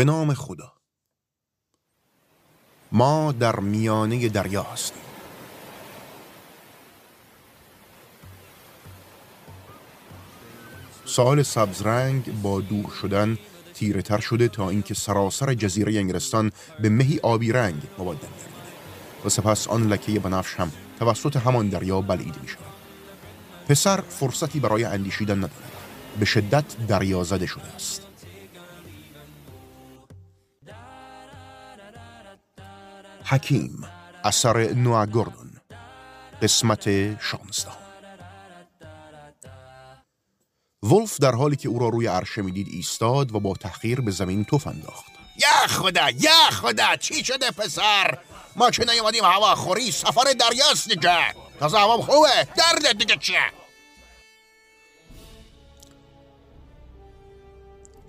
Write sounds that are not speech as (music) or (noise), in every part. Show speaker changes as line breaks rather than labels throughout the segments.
به نام خدا ما در میانه دریا هستیم سال سبزرنگ با دور شدن تیره تر شده تا اینکه سراسر جزیره انگلستان به مهی آبی رنگ مبادل و سپس آن لکه بنفش هم توسط همان دریا بلعیده می شود. پسر فرصتی برای اندیشیدن ندارد. به شدت دریا زده شده است. حکیم اثر نوع گردون قسمت شانزده ولف در حالی که او را روی عرشه می‌دید ایستاد و با تحقیر به زمین توف انداخت. یا خدا یا خدا چی شده پسر؟ ما چه نیومدیم هوا خوری سفر دریاست دیگه. تازه هوام خوبه درد دیگه چیه؟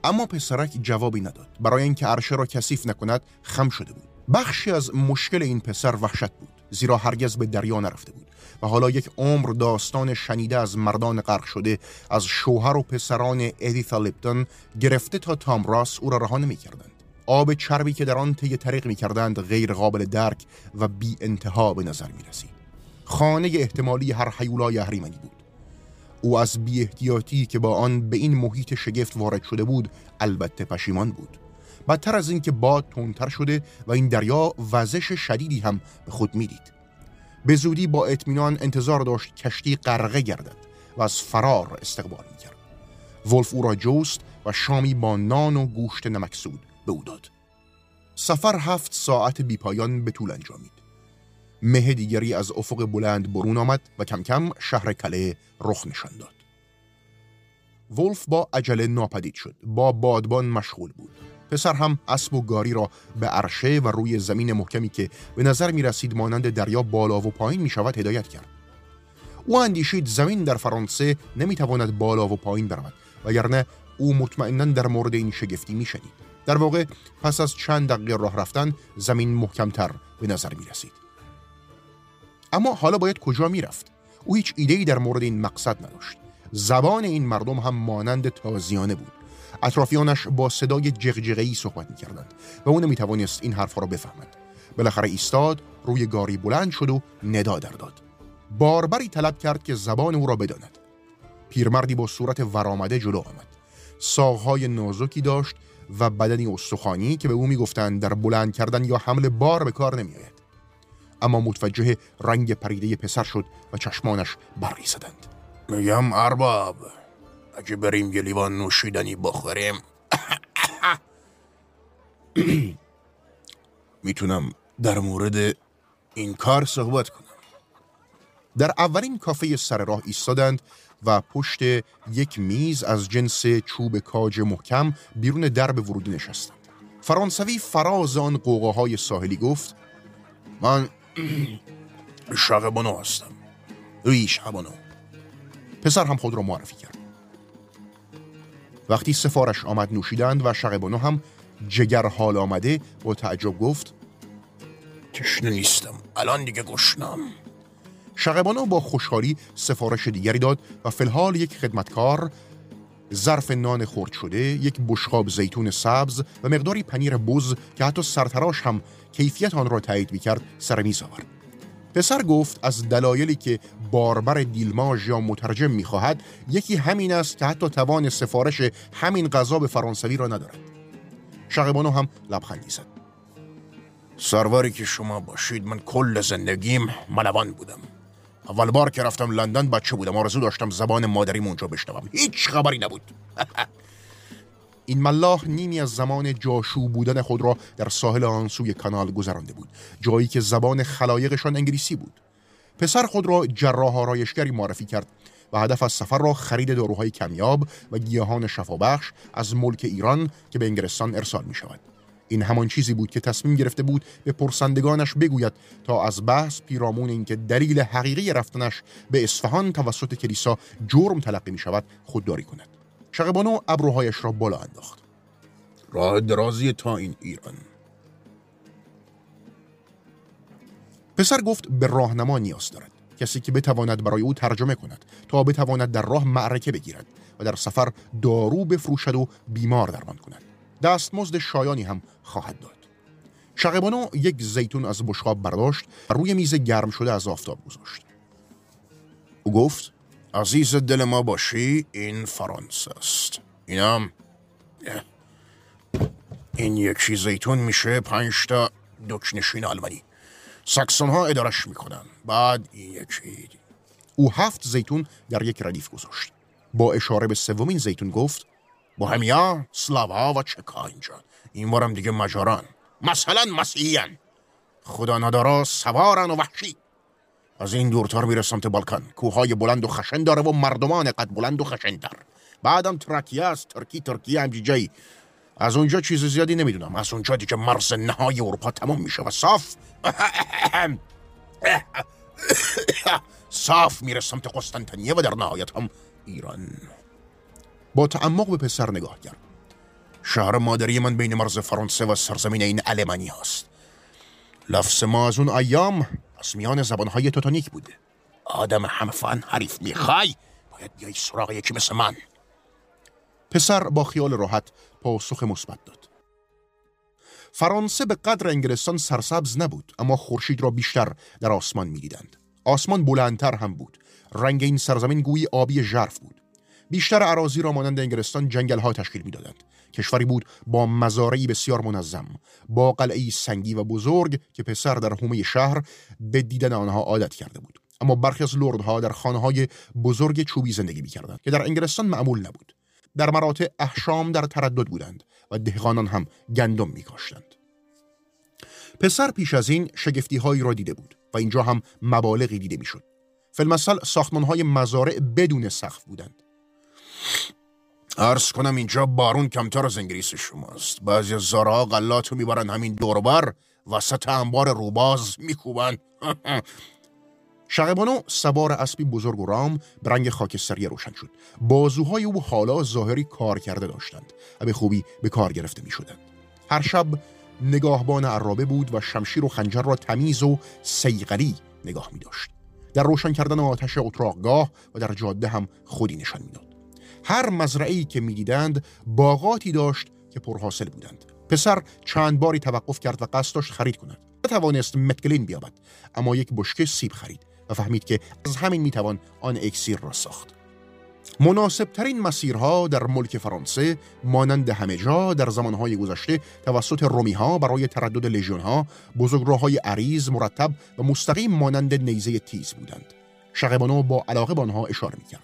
اما پسرک جوابی نداد. برای اینکه عرشه را کثیف نکند خم شده بود. بخشی از مشکل این پسر وحشت بود زیرا هرگز به دریا نرفته بود و حالا یک عمر داستان شنیده از مردان غرق شده از شوهر و پسران ادیثا لیپتون گرفته تا راس او را رها نمی‌کردند آب چربی که در آن طی طریق می کردند غیر قابل درک و بی انتها به نظر می رسید. خانه احتمالی هر حیولای اهریمنی بود. او از بی احتیاطی که با آن به این محیط شگفت وارد شده بود البته پشیمان بود. بدتر از اینکه باد تندتر شده و این دریا وزش شدیدی هم به خود می‌دید. به زودی با اطمینان انتظار داشت کشتی غرقه گردد و از فرار استقبال کرد. ولف او را جوست و شامی با نان و گوشت نمکسود به او داد. سفر هفت ساعت بیپایان به طول انجامید. مه دیگری از افق بلند برون آمد و کم کم شهر کله رخ نشان داد. ولف با عجله ناپدید شد. با بادبان مشغول بود. پسر هم اسب و گاری را به عرشه و روی زمین محکمی که به نظر می رسید مانند دریا بالا و پایین می شود هدایت کرد او اندیشید زمین در فرانسه نمی تواند بالا و پایین برود وگرنه او مطمئنا در مورد این شگفتی می شنید. در واقع پس از چند دقیقه راه رفتن زمین محکمتر به نظر می رسید. اما حالا باید کجا می رفت؟ او هیچ ایده‌ای در مورد این مقصد نداشت. زبان این مردم هم مانند تازیانه بود. اطرافیانش با صدای جغجغه‌ای صحبت می کردند و او نمی توانست این حرفها را بفهمد. بالاخره ایستاد، روی گاری بلند شد و ندا در داد. باربری طلب کرد که زبان او را بداند. پیرمردی با صورت ورآمده جلو آمد. ساقهای نازکی داشت و بدنی استخوانی که به او می‌گفتند در بلند کردن یا حمل بار به کار نمیآید اما متوجه رنگ پریده پسر شد و چشمانش برقی زدند میگم ارباب اگه بریم یه لیوان نوشیدنی بخوریم. (coughs) می‌تونم در مورد این کار صحبت کنم. در اولین کافه سر راه ایستادند و پشت یک میز از جنس چوب کاج محکم بیرون درب ورودی نشستند. فرانسوی فراز آن قوقاهای ساحلی گفت من (coughs) شقبانو هستم. وی شقبانو پسر هم خود را معرفی کرد. وقتی سفارش آمد نوشیدند و شقبانو هم جگر حال آمده با تعجب گفت تشنه نیستم. الان دیگه گشنم. شقبانو با خوشحالی سفارش دیگری داد و فلحال یک خدمتکار ظرف نان خرد شده یک بشقاب زیتون سبز و مقداری پنیر بز که حتی سرتراش هم کیفیت آن را تایید می‌کرد سر میز آورد. پسر گفت از دلایلی که باربر دیلماژ یا مترجم می‌خواهد یکی همین است که حتی توان سفارش همین غذا به فرانسوی را ندارد. شقبانو هم لبخندی زد. سروری که شما باشید من کل زندگیم ملوان بودم. اول بار که رفتم لندن بچه بودم. آرزو داشتم زبان مادریم اونجا بشنوم. هیچ خبری نبود. (laughs) این ملاح نیمی از زمان جاشو بودن خود را در ساحل آن سوی کانال گذرانده بود. جایی که زبان خلایقشان انگلیسی بود. پسر خود را جراح آرایشگری معرفی کرد و هدف از سفر را خرید داروهای کمیاب و گیاهان شفابخش از ملک ایران که به انگلستان ارسال می شود. این همان چیزی بود که تصمیم گرفته بود به پرسندگانش بگوید تا از بحث پیرامون اینکه دلیل حقیقی رفتنش به اصفهان توسط کلیسا جرم تلقی می شود خودداری کند. شقبانو ابروهایش را بالا انداخت. راه درازی تا این ایران. پسر گفت به راهنما نیاز دارد. کسی که بتواند برای او ترجمه کند تا بتواند در راه معرکه بگیرد و در سفر دارو بفروشد و بیمار درمان کند. دستمزد شایانی هم خواهد داد. شقبانو یک زیتون از بشقاب برداشت و روی میز گرم شده از آفتاب گذاشت. او گفت عزیز دل ما باشی این فرانسه است. اینم این یکی زیتون میشه پنج تا دکنشین آلمانی. ساکسون ها ادارش می‌کنن. بعد این یکی او هفت زیتون در یک ردیف گذاشت. با اشاره به سومین زیتون گفت بوهمیا سلاوا و چکا اینجا این دیگه مجاران. مثلا مسیحیان. خدا ندارا سوارن و وحشی. از این دورتر میره سمت بالکان. کوههای بلند و خشن داره و مردمان قد بلند و خشن در بعدم ترکیه است ترکی ترکیه همجی از اونجا چیز زیادی نمی‌دونم. از اونجا دیگه مرز نهای اروپا تمام میشه و صاف. صاف میره سمت قسطنطنیه و در نهایت هم ایران. با تعمق به پسر نگاه کرد. شهر مادری من بین مرز فرانسه و سرزمین این المانی هست لفظ ما از اون ایام از میان زبانهای توتانیک بوده. آدم همفن حریف می‌خوای؟ باید بیای سراغ یکی مثل من. پسر با خیال راحت پاسخ مثبت داد. فرانسه به قدر انگلستان سرسبز نبود اما خورشید را بیشتر در آسمان می‌دیدند. آسمان بلندتر هم بود. رنگ این سرزمین گویی آبی ژرف بود. بیشتر عراضی را مانند انگلستان جنگل ها تشکیل می‌دادند. کشوری بود با مزارعی بسیار منظم با قلعه سنگی و بزرگ که پسر در حومه شهر به دیدن آنها عادت کرده بود. اما برخی از لردها در خانه های بزرگ چوبی زندگی می‌کردند که در انگلستان معمول نبود. در مراتع احشام در تردد بودند و دهقانان هم گندم میکاشتند. پسر پیش از این شگفتی هایی را دیده بود و اینجا هم مبالغی دیده می‌شد. فیلمسل ساختمان های مزارع بدون سقف بودند. عرض کنم اینجا بارون کمتر از انگلیس شماست. بعضی از زارها غلات رو می‌برن همین دوربر وسط انبار روباز میکوبن. (laughs) شقبانو سوار اسبی بزرگ و رام به رنگ خاکستری روشن شد بازوهای او حالا ظاهری کار کرده داشتند و به خوبی به کار گرفته می شدند. هر شب نگاهبان عرابه بود و شمشیر و خنجر را تمیز و سیغلی نگاه می داشت. در روشن کردن آتش اتراقگاه و در جاده هم خودی نشان می‌داد. هر مزرعی که می‌دیدند باغاتی داشت که پرحاصل بودند. پسر چند باری توقف کرد و قصد داشت خرید کند. توانست متگلین بیابد اما یک بشکه سیب خرید فهمید که از همین می‌توان آن اکسیر را ساخت. مناسب ترین مسیرها در ملک فرانسه مانند همه جا در زمانهای گذشته توسط رومی ها برای تردد لژیون ها بزرگراههای عریض مرتب و مستقیم مانند نیزه تیز بودند. شقبانو با علاقه به آنها اشاره می‌کرد.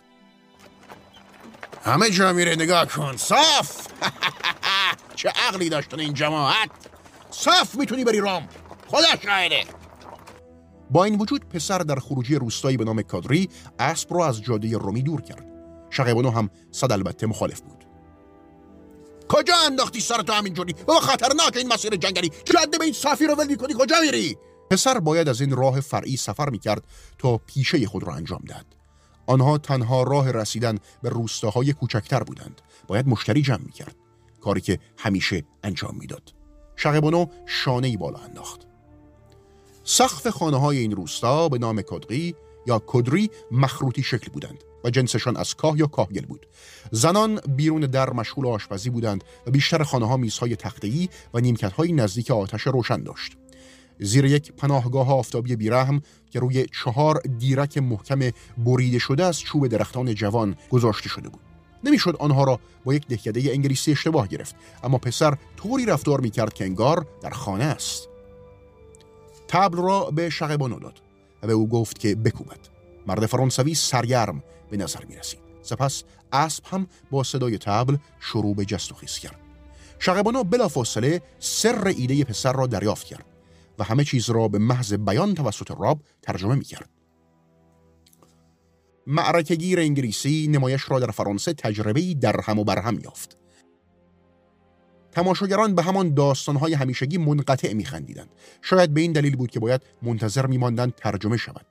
همه جا میره نگاه کن صاف (laughs) چه عقلی داشتن این جماعت صاف می‌تونی بری رام خدا شاهده با این وجود پسر در خروجی روستایی به نام کادری اسب را از جاده رومی دور کرد. شقیبانو هم صد البته مخالف بود. کجا انداختی سرتو همینجوری بابا خطرناک این مسیر جنگلی. جاده به این صافی رو ول می‌کنی؟ کجا میری؟ پسر باید از این راه فرعی سفر می‌کرد تا پیشه خود را انجام دهد. آنها تنها راه رسیدن به روستاهای کوچکتر بودند. باید مشتری جمع می‌کرد. کاری که همیشه انجام می‌داد. شقیبانو شانه بالا انداخت. سقف خانه های این روستا به نام کدری یا کدری مخروطی شکل بودند و جنسشان از کاه یا کاهگل بود. زنان بیرون در مشغول آشپزی بودند و بیشتر خانه ها میزهای تخته‌ای و نیمکت های نزدیک آتش روشن داشت. زیر یک پناهگاه آفتابی بیرحم که روی چهار دیرک محکم بریده شده از چوب درختان جوان گذاشته شده بود. نمی‌شد آنها را با یک دهکده انگلیسی اشتباه گرفت اما پسر طوری رفتار می‌کرد که انگار در خانه است. تبل را به شقبانو داد و به او گفت که بکوبد مرد فرانسوی سرگرم به نظر می رسید سپس اسب هم با صدای تبل شروع به جست و خیز کرد شقبانو بلافاصله سر ایده پسر را دریافت کرد و همه چیز را به محض بیان توسط راب ترجمه می کرد. معرکگیر انگلیسی نمایش را در فرانسه تجربه در هم و برهم یافت. تماشاگران به همان داستانهای همیشگی منقطع میخندیدند. شاید به این دلیل بود که باید منتظر میماندند ترجمه شود.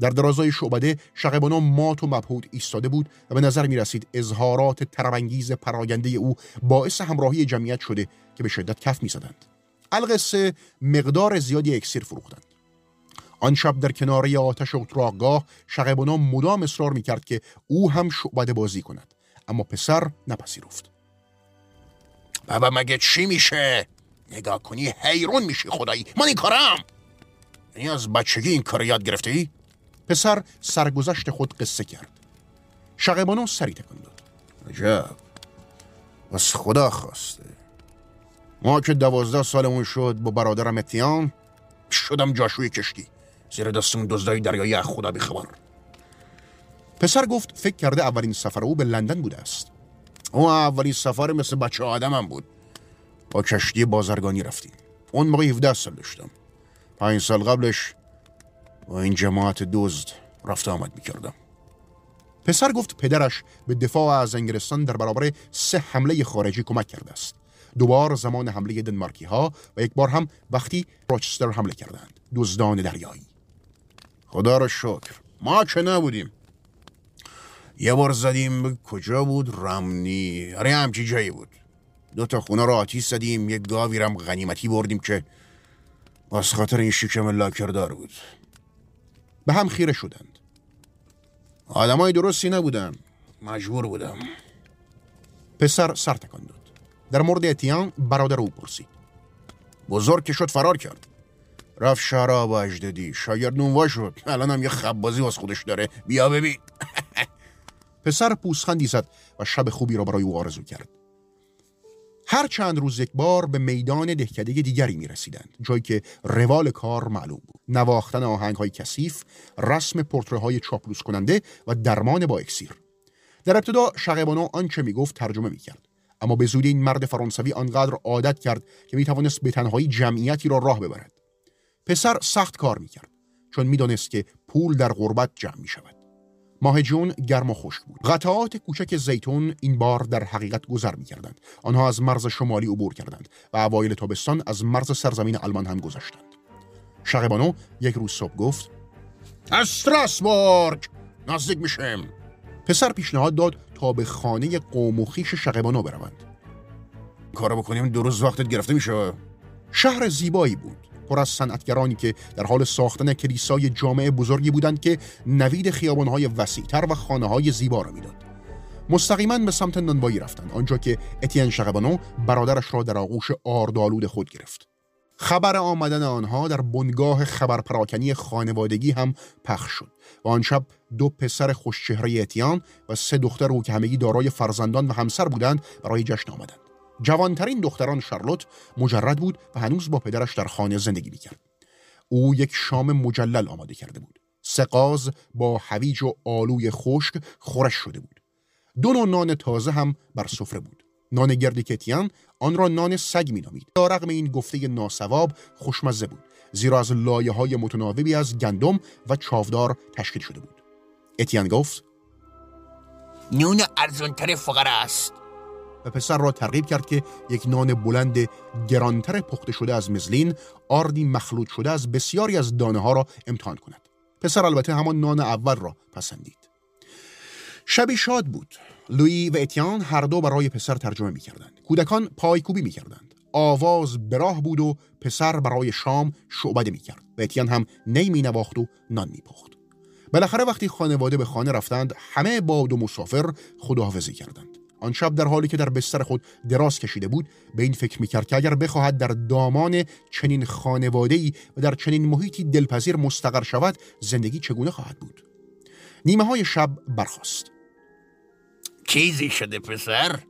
در درازای شعبده شقبانا مات و مبهود ایستاده بود و به نظر می رسید اظهارات تربنگیز پراینده او باعث همراهی جمعیت شده که به شدت کف می زدند. القصه مقدار زیادی اکسیر فروختند. آن شب در کناری آتش اتراقگاه شقبانا مدام اصرار می کرد که او هم شعبده بازی کند اما پسر نپذیرفت.
بابا مگه چی میشه؟ نگاه کنی حیرون میشی خدایی. من این کارم. یعنی از بچگی این کار یاد گرفتی؟
پسر سرگذشت خود قصه کرد. شقبانو سری تکان داد.
عجب. از خدا خواسته. ما که دوازده سالمون شد با برادرم اتیان شدم جاشوی کشتی. زیر دستون دزدای دریایی خدا بیخبر.
پسر گفت فکر کرده اولین سفر او به لندن بوده است.
اون اولین سفر مثل بچه آدمم بود. با کشتی بازرگانی رفتیم. اون موقع 17 سال داشتم. پنج سال قبلش با این جماعت دزد رفت آمد می‌کردم.
پسر گفت پدرش به دفاع از انگلستان در برابر سه حمله خارجی کمک کرده است. دوبار زمان حمله دنمارکی ها و یک بار هم وقتی راچستر حمله کردند. دزدان دریایی.
خدا را شکر. ما که نبودیم؟ یه بار زدیم کجا بود؟ رمنی. آره همچی جایی بود. دو تا خونه را آتیش زدیم یک گاوی رم غنیمتی بردیم که از خاطر این شکم لاکردار بود.
به هم خیره شدند.
آدمای درستی نبودن. مجبور بودم.
پسر سر تکان داد. در مورد اتیان برادر او پرسید.
بزرگ که شد فرار کرد. رفت شراب اجدادی. شاگرد نونوا شد. الان هم یه خبازی از خودش داره. بیا ببین.
پسر پوسخندی زد و شب خوبی را برای او آرزو کرد. هر چند روز یک بار به میدان دهکده دیگری می رسیدند جایی که روال کار معلوم بود. نواختن آهنگ های کثیف رسم پورتره های چاپلوس کننده و درمان با اکسیر. در ابتدا شقیبانو آنچه می گفت ترجمه می کرد اما به زودی این مرد فرانسوی آنقدر عادت کرد که می توانست به تنهایی جمعیتی را راه ببرد. پسر سخت کار می کرد چون می‌دانست که پول در غربت جمع می شود ماه جون گرم و خشک بود. قطعات کوچک زیتون این بار در حقیقت گذر می کردند. آنها از مرز شمالی عبور کردند و اوایل تابستان از مرز سرزمین آلمان هم گذشتند. شقبانو یک روز صبح گفت
استراسبورگ نزدیک میشم
پسر پیشنهاد داد تا به خانه قوم و خیش شقبانو بروند.
کارو بکنیم دو روز وقتت گرفته میشه.
شهر زیبایی بود. پر از صنعتگرانی که در حال ساختن کلیسای جامعه بزرگی بودند که نوید خیابانهای وسیعتر و خانه های زیبا را می‌داد. مستقیما به سمت نانوایی رفتند آنجا که اتین شقبانو برادرش را در آغوش آردالود خود گرفت. خبر آمدن آنها در بنگاه خبر پراکنی خانوادگی هم پخش شد و آن شب دو پسر خوشچهره اتیان و سه دختر او که همگی دارای فرزندان و همسر بودند برای جشن آمدند. جوانترین دختران شارلوت مجرد بود و هنوز با پدرش در خانه زندگی می‌کرد. او یک شام مجلل آماده کرده بود. سقاز با هویج و آلوی خشک خورش شده بود. دو نوع نان تازه هم بر سفره بود. نان گرد کتیان آن را نان سگ می نامید. رغم این گفته ناسواب خوشمزه بود. زیرا از لایه های متناوبی از گندم و چاودار تشکیل شده بود. اتیان گفت
نون ارزانتر فقر است.
و پسر را ترغیب کرد که یک نان بلند گرانتر پخته شده از مزلین آردی مخلوط شده از بسیاری از دانه ها را امتحان کند. پسر البته همان نان اول را پسندید. شبی شاد بود. لویی و اتیان هر دو برای پسر ترجمه می کردند کودکان پایکوبی می کردند آواز براه بود و پسر برای شام شعبده می کرد و اتیان هم نی می نواخت و نان می پخت بالاخره وقتی خانواده به خانه رفتند همه با دو مسافر خداحافظی کردند. آن شب در حالی که در بستر خود دراز کشیده بود به این فکر می‌کرد که اگر بخواهد در دامان چنین خانواده‌ای و در چنین محیطی دلپذیر مستقر شود زندگی چگونه خواهد بود؟ نیمه های شب برخاست.
چیزی شده پسر؟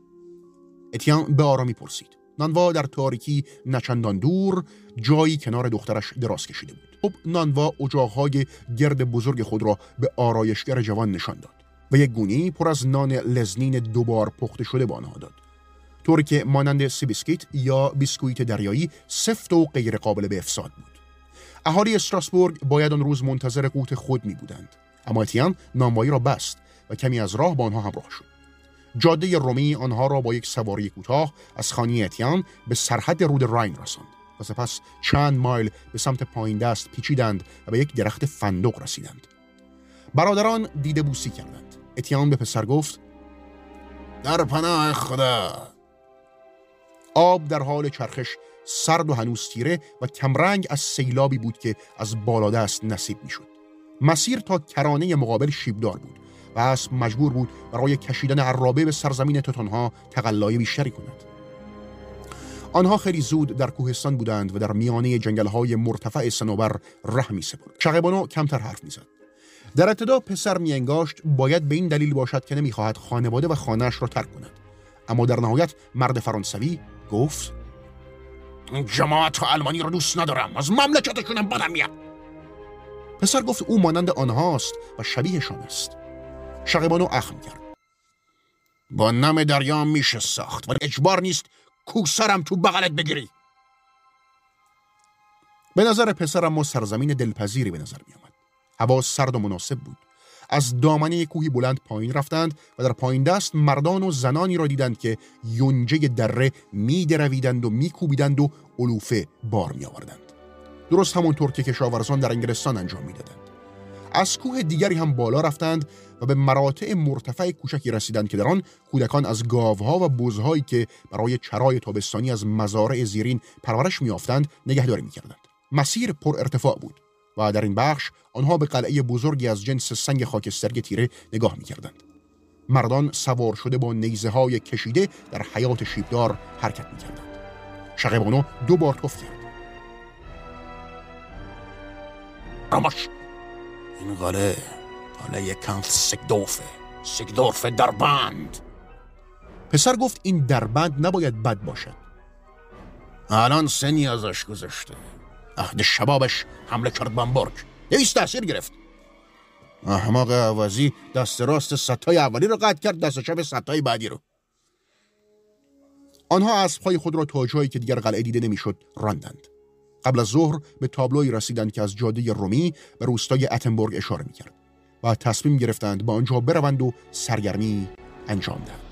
اتیان به آرامی پرسید. نانوا در تاریکی نچندان دور جایی کنار دخترش دراز کشیده بود. خب نانوا اجاقهای گرد بزرگ خود را به آرایشگر جوان نشان داد. و یک گونی پر از نان لزنین دوبار پخته شده به آنها داد. طوری که مانند sea biscuit یا بیسکویت دریایی سفت و غیر قابل به افساد بود. اهالی استراسبورگ باید آن روز منتظر قوت خود می بودند اما اتیان نانوایی را بست و کمی از راه با آنها همراه شد. جاده رومی آنها را با یک سواری کوتاه از خانه اتیان به سرحد رود راین رساند و سپس چند مایل به سمت پایین دست پیچیدند و به یک درخت فندق رسیدند. برادران دیده بوسی کردند. اتیان به پسر گفت
در پناه خدا
آب در حال چرخش سرد و هنوز تیره و کمرنگ از سیلابی بود که از بالادست نصیب می‌شد. مسیر تا کرانه مقابل شیبدار بود و اسب مجبور بود برای کشیدن عرابه به سرزمین تتانها تقلای بیشتری کند. آنها خیلی زود در کوهستان بودند و در میانه جنگلهای مرتفع سنوبر ره می سپرد. کمتر حرف می‌زد. در ابتدا پسر میانگاشت باید به این دلیل باشد که نمی‌خواهد خانواده و خانهاش را ترک کند. اما در نهایت مرد فرانسوی گفت
جماعت آلمانی رو دوست ندارم. از مملکتشونم بدم میاد.
پسر گفت او مانند آنهاست و شبیهشان است. شقیبانو اخم کرد.
با نم دریا میشه ساخت ولی اجبار نیست کوسرم تو بغلت بگیری.
به نظر پسرم ما سرزمین دلپذیری به نظر می آمد هوا سرد و مناسب بود از دامنه کوهی بلند پایین رفتند و در پایین دست مردان و زنانی را دیدند که یونجه دره می درویدند و می کوبیدند و علوفه بار می آوردند. درست همونطور که کشاورزان در انگلستان انجام می‌دادند. از کوه دیگری هم بالا رفتند و به مراتع مرتفع کوچکی رسیدند که در آن کودکان از گاوها و بزهایی که برای چرای تابستانی از مزارع زیرین پرورش میافتند نگهداری می‌کردند مسیر پر ارتفاع بود و در این بخش آنها به قلعه بزرگی از جنس سنگ خاکستری تیره نگاه می‌کردند. مردان سوار شده با نیزه های کشیده در حیات شیبدار حرکت می‌کردند. شقیبانو دو بار توف کرد.
این قلعه قلعه کانت سگدوفه سگدورف دربند!
پسر گفت این دربند نباید بد باشد.
الان سنی ازش گذشته. عهد شبابش حمله کرد بامبورگ دویست تاثیر گرفت.
احماق عوضی دست راست ستای اولی رو قطع کرد دست چپ ستای بعدی رو. آنها اسبهای خود را تا جایی که دیگر قلعه دیده نمی‌شد راندند. قبل از ظهر به تابلوی رسیدند که از جاده رومی به روستای اتنبورگ اشاره می‌کرد و تصمیم گرفتند به آنجا بروند و سرگرمی انجام دهند.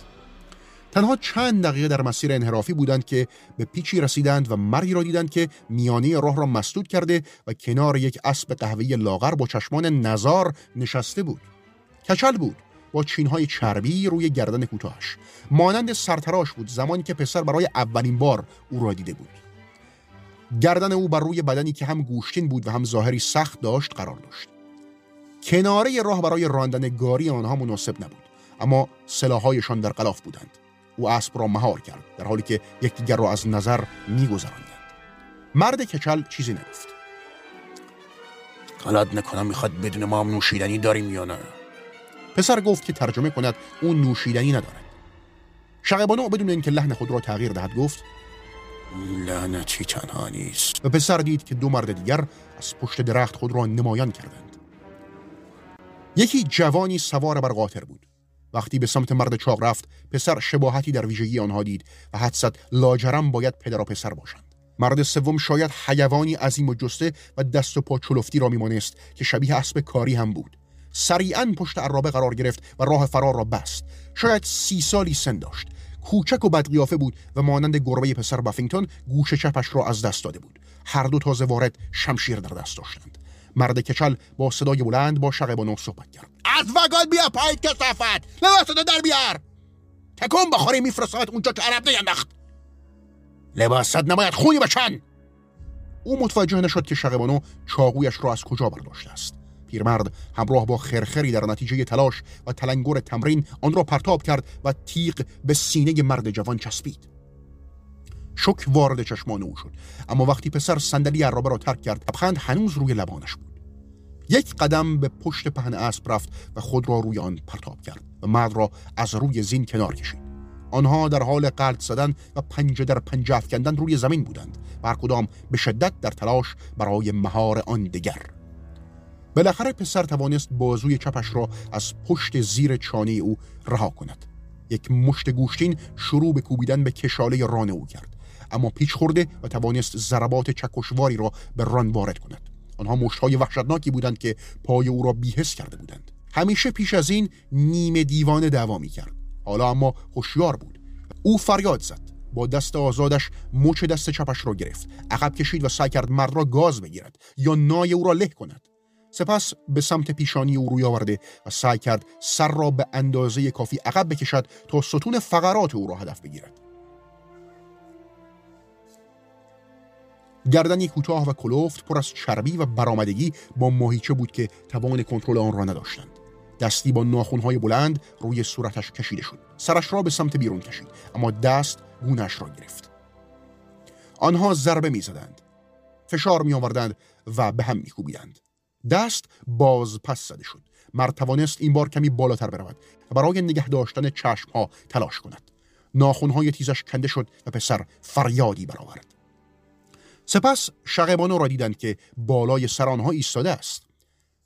تنها چند دقیقه در مسیر انحرافی بودند که به پیچی رسیدند و مردی را دیدند که میانه راه را مسدود کرده و کنار یک اسب قهوه‌ای لاغر با چشمان نزار نشسته بود. کچل بود با چینهای چربی روی گردن کوتاهش. مانند سرتراش بود زمانی که پسر برای اولین بار او را دیده بود. گردن او بر روی بدنی که هم گوشتین بود و هم ظاهری سخت داشت قرار داشت. کناره راه برای راندن گاری آنها مناسب نبود اما سلاحهایشان در غلاف بودند او اسب را مهار کرد در حالی که یکدیگر را از نظر میگذراندند مرد کچل چیزی نگفت.
غلط نکنم می‌خواد بدون ما هم نوشیدنی داریم یا نه؟
پسر گفت که ترجمه کند او نوشیدنی ندارد. شقیبانو بدون اینکه لحن خود را تغییر دهد گفت
لعنتی تنها نیست.
و پسر دید که دو مرد دیگر از پشت درخت خود را نمایان کردند. یکی جوانی سوار بر قاطر بود. وقتی به سمت مرد چاق رفت پسر شباهتی در ویژگی آنها دید و حدست لاجرم باید پدر و پسر باشند. مرد سوم شاید حیوانی عظیم و جسته و دست و پا چلفتی را میمانست که شبیه اسب کاری هم بود. سریعا پشت عرابه قرار گرفت و راه فرار را بست. شاید سی سالی سن داشت. کوچک و بدقیافه بود و مانند گربه پسر بافینگتون گوش چپش را از دست داده بود. هر دو تازه وارد شمشیر در دست داشتند. مرد کچل با صدای بلند با شقیبانو صحبت کرد.
از وگان بیا پایین کسافت لباستو در بیار. تکون بخوری میفرستمت اونجا که عرب نینداخت. لباست نباید خونی بچن
او متوجه نشد که شقیبانو چاقویش را از کجا برداشته است. پیرمرد همراه با خرخری در نتیجه تلاش و تلنگر تمرین آن را پرتاب کرد و تیغ به سینه مرد جوان چسبید. شک وارد چشمان او شد. اما وقتی پسر صندلی عرابه را ترک کرد لبخند هنوز روی لبانش بود. یک قدم به پشت پهن اسب رفت و خود را روی آن پرتاب کرد و مرد را از روی زین کنار کشید. آنها در حال قلط زدن و پنجه در پنجه افکندن روی زمین بودند و هر کدام به شدت در تلاش برای مهار آن دیگر. بالاخره پسر توانست بازوی چپش را از پشت زیر چانه او رها کند. یک مشت گوشتین شروع به کوبیدن به کشاله ران او کرد. اما پیچ خورده و توانست ضربات چکشواری را به ران وارد کند. آنها مشتهای وحشتناکی بودند که پای او را بیهس کرده بودند. همیشه پیش از این نیمه دیوانه دعوا کرد حالا اما هوشیار بود. او فریاد زد. با دست آزادش مچ دست چپش را گرفت. عقب کشید و سعی کرد مرد را گاز بگیرد یا نای او را له کند. سپس به سمت پیشانی او روی آورده و سعی کرد سر را به اندازه کافی عقب بکشد تا ستون فقرات او را هدف بگیرد. گردنی کوتاه و کلوفت پر از چربی و برآمدگی با ماهیچه بود که توان کنترل آن را نداشتند. دستی با ناخونهای بلند روی صورتش کشیده شد. سرش را به سمت بیرون کشید اما دست گونش را گرفت. آنها ضربه می‌زدند. فشار می آوردند و به هم میکوبیدند. دست باز پس زده شد. مرد توانست این بار کمی بالاتر برود و برای نگه داشتن چشم ها تلاش کند. ناخونهای تیزش کنده شد و پسر فریادی برآورد. سپس شقبانو را دیدند که بالای سر آنها ایستاده است.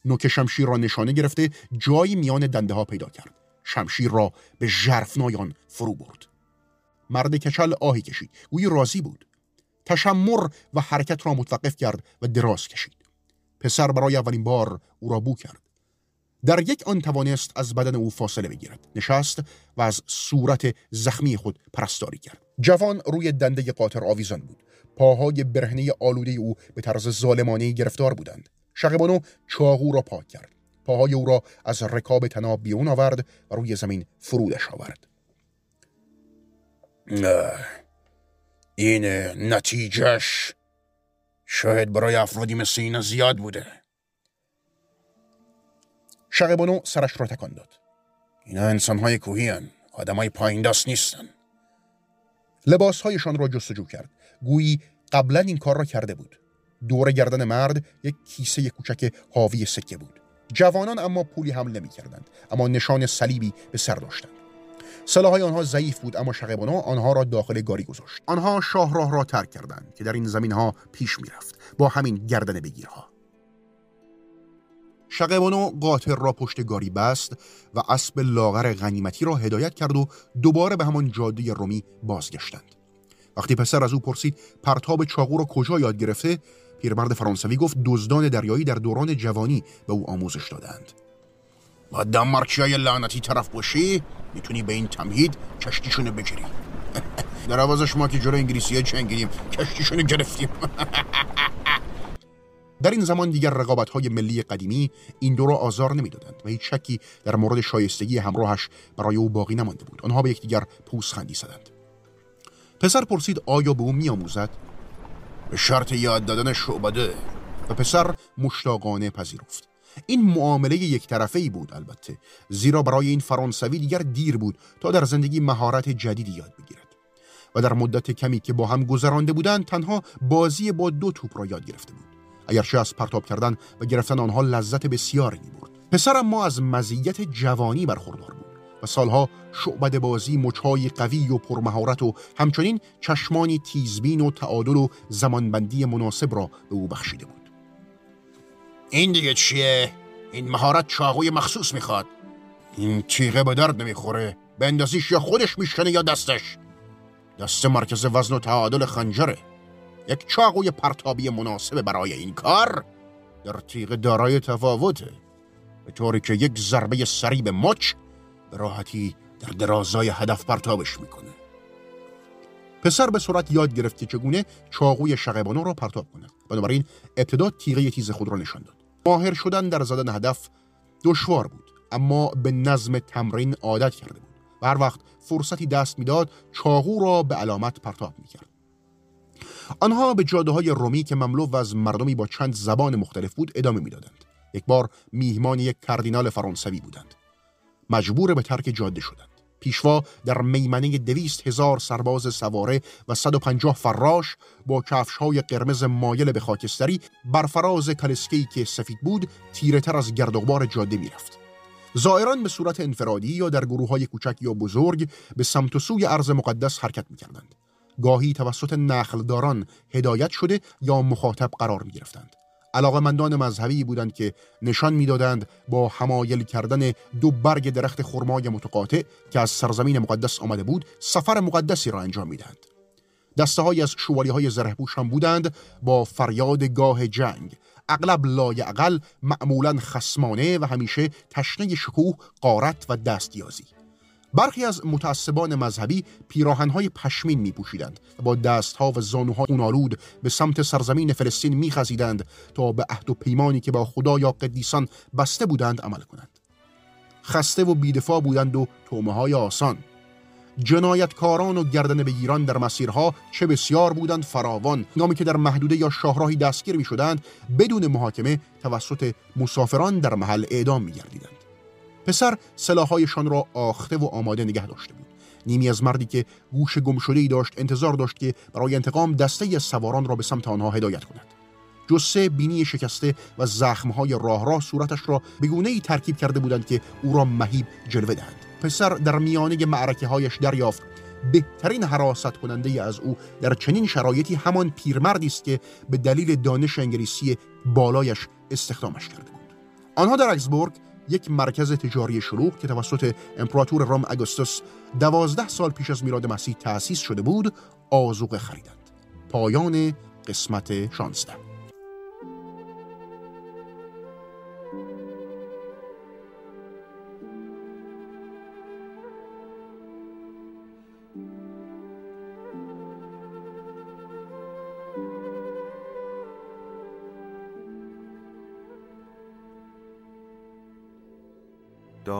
نوک شمشیر را نشانه گرفته جایی میان دنده ها پیدا کرد. شمشیر را به ژرفنای فرو برد. مرد کچل آهی کشید. گویی راضی بود. تشمر و حرکت را متوقف کرد و دراز کشید. پسر برای اولین بار او را بو کرد. در یک آن توانست از بدن او فاصله بگیرد. نشست و از صورت زخمی خود پرستاری کرد. جوان روی دنده قاطر آویزان بود. پاهای برهنه آلوده او به طرز ظالمانه گرفتار بودند. شقبانو چاقو را پاک کرد. پاهای او را از رکاب تناب بیرون آورد و روی زمین فرودش آورد.
این نتیجهش شاید برای افرادی مثل اینا زیاد بوده.
شقبانو سرش را تکان داد.
اینا انسانهای کوهی هن. آدمای پایین دست نیستن.
لباسهایشان را جستجو کرد. گویی قبلا این کار را کرده بود. دور گردن مرد یک کیسه کوچک حاوی سکه بود. جوانان اما پولی حمل نمی کردند اما نشان صلیبی به سر داشتند. سلاحهای آنها ضعیف بود اما شقیبانو آنها را داخل گاری گذاشت. آنها شاهراه را ترک کردند که در این زمین ها پیش می‌رفت. با همین گردن بگیرها. شقیبانو قاطر را پشت گاری بست و اسب لاغر غنیمتی را هدایت کرد و دوباره به همان جاده رومی بازگشتند. وقتی پسر از او پرسید پرتاب چاقو را کجا یاد گرفته؟ پیرمرد فرانسوی گفت دزدان دریایی در دوران جوانی به او آموزش دادند.
با دمارچی های لعنتی طرف باشی می‌تونی به این تمهید کشتیشونو بگیری. (laughs) در عوضش ما که جلو انگلیسی های چنگیدیم کشتیشونو گرفتیم. (laughs)
در این زمان دیگر رقابت های ملی قدیمی این دو را آزار نمی‌دادند و هیچ شکی در مورد شایستگی همراهش برای او باقی نمانده بود. آنها به یکدیگر پوزخندی زدند. پسر پرسید آیا به او میآموزد؟
به شرط یاد دادن شعبده.
و پسر مشتاقانه پذیرفت. این معامله یک طرفه ای بود البته زیرا برای این فرانسوی دیگر دیر بود تا در زندگی مهارت جدیدی یاد بگیرد. و در مدت کمی که با هم گذرانده بودند تنها بازی با دو توپ را یاد گرفته بود. اگرچه از پرتاب کردن و گرفتن آنها لذت بسیاری می برد پسر ما از مزیت جوانی برخوردار و سالها شعبد بازی مچهای قوی و پرمهارت و همچنین چشمانی تیزبین و تعادل و زمانبندی مناسب را به او بخشیده بود.
این دیگه چیه؟ این مهارت چاقوی مخصوص می‌خواد. این تیغه به درد نمی‌خوره. بندازیش یا خودش میشکنه یا دستش. دست مرکز وزن و تعادل خنجره. یک چاقوی پرتابی مناسب برای این کار در تیغ دارای تفاوته. به طوری که یک ضربه سریع به مچ به راحتی در درازای هدف پرتابش می‌کنه.
پسر به صورت یاد گرفت که چگونه چاقوی شقبانو را پرتاب کند. بنابراین ابتدا تیغه تیز خود را نشان داد. ماهر شدن در زدن هدف دشوار بود اما به نظم تمرین عادت کرده بود و هر وقت فرصتی دست می‌داد چاقو را به علامت پرتاب می‌کرد. آنها به جاده های رومی که مملو از مردمی با چند زبان مختلف بود ادامه می‌دادند. یک بار میهمان یک کاردینال فرانسوی بودند. مجبور به ترک جاده شدند پیشوا در میمنه دویست هزار سرباز سواره و 150 فراش با کفش های قرمز مایل به خاکستری بر فراز کلسکی که سفید بود تیره تر از گردغبار جاده می‌رفت. زائران به صورت انفرادی یا در گروه های کوچک یا بزرگ به سمت و سوی عرض مقدس حرکت می گاهی توسط نخلداران هدایت شده یا مخاطب قرار می گرفتند. علاقمندان مذهبی بودند که نشان می‌دادند با همایل کردن دو برگ درخت خرمای متقاطع که از سرزمین مقدس آمده بود سفر مقدسی را انجام می‌دهند. دسته های از شوالی های زرهپوش هم بودند با فریاد گاه جنگ. اغلب اقل معمولا خسمانه و همیشه تشنه شکوه قارت و دستیازی. برخی از متعصبان مذهبی پیراهنهای پشمین می پوشیدند با دستها و زانوها اونالود به سمت سرزمین فلسطین می خزیدند تا به عهد و پیمانی که با خدا یا قدیسان بسته بودند عمل کنند. خسته و بیدفاع بودند و تومه های آسان. جنایتکاران و گردن بگیران در مسیرها چه بسیار بودند فراوان. نامی که در محدوده یا شاهراهی دستگیر می شدند بدون محاکمه توسط مسافران در محل اعدام می گردیدند. پسر سلاحهایشان را آخته و آماده نگه داشته بود. نیمی از مردی که گوش گمشده داشت انتظار داشت که برای انتقام دسته از سواران را به سمت آنها هدایت کند. جسه بینی شکسته و زخمهای راه راه صورتش را به ای ترکیب کرده بودند که او را مهیب جلوه دهند. پسر در میانه معرکه هایش دریافت. بهترین حراست کننده از او در چنین شرایطی همان پیرمردی است که به دلیل دانش انگلیسی بالایش استخدامش کرده بود. آنها در اکسبورگ یک مرکز تجاری شلوغ که توسط امپراتور رام اگوستوس دوازده سال پیش از میلاد مسیح تأسیس شده بود آزوق خریدند. پایان قسمت 16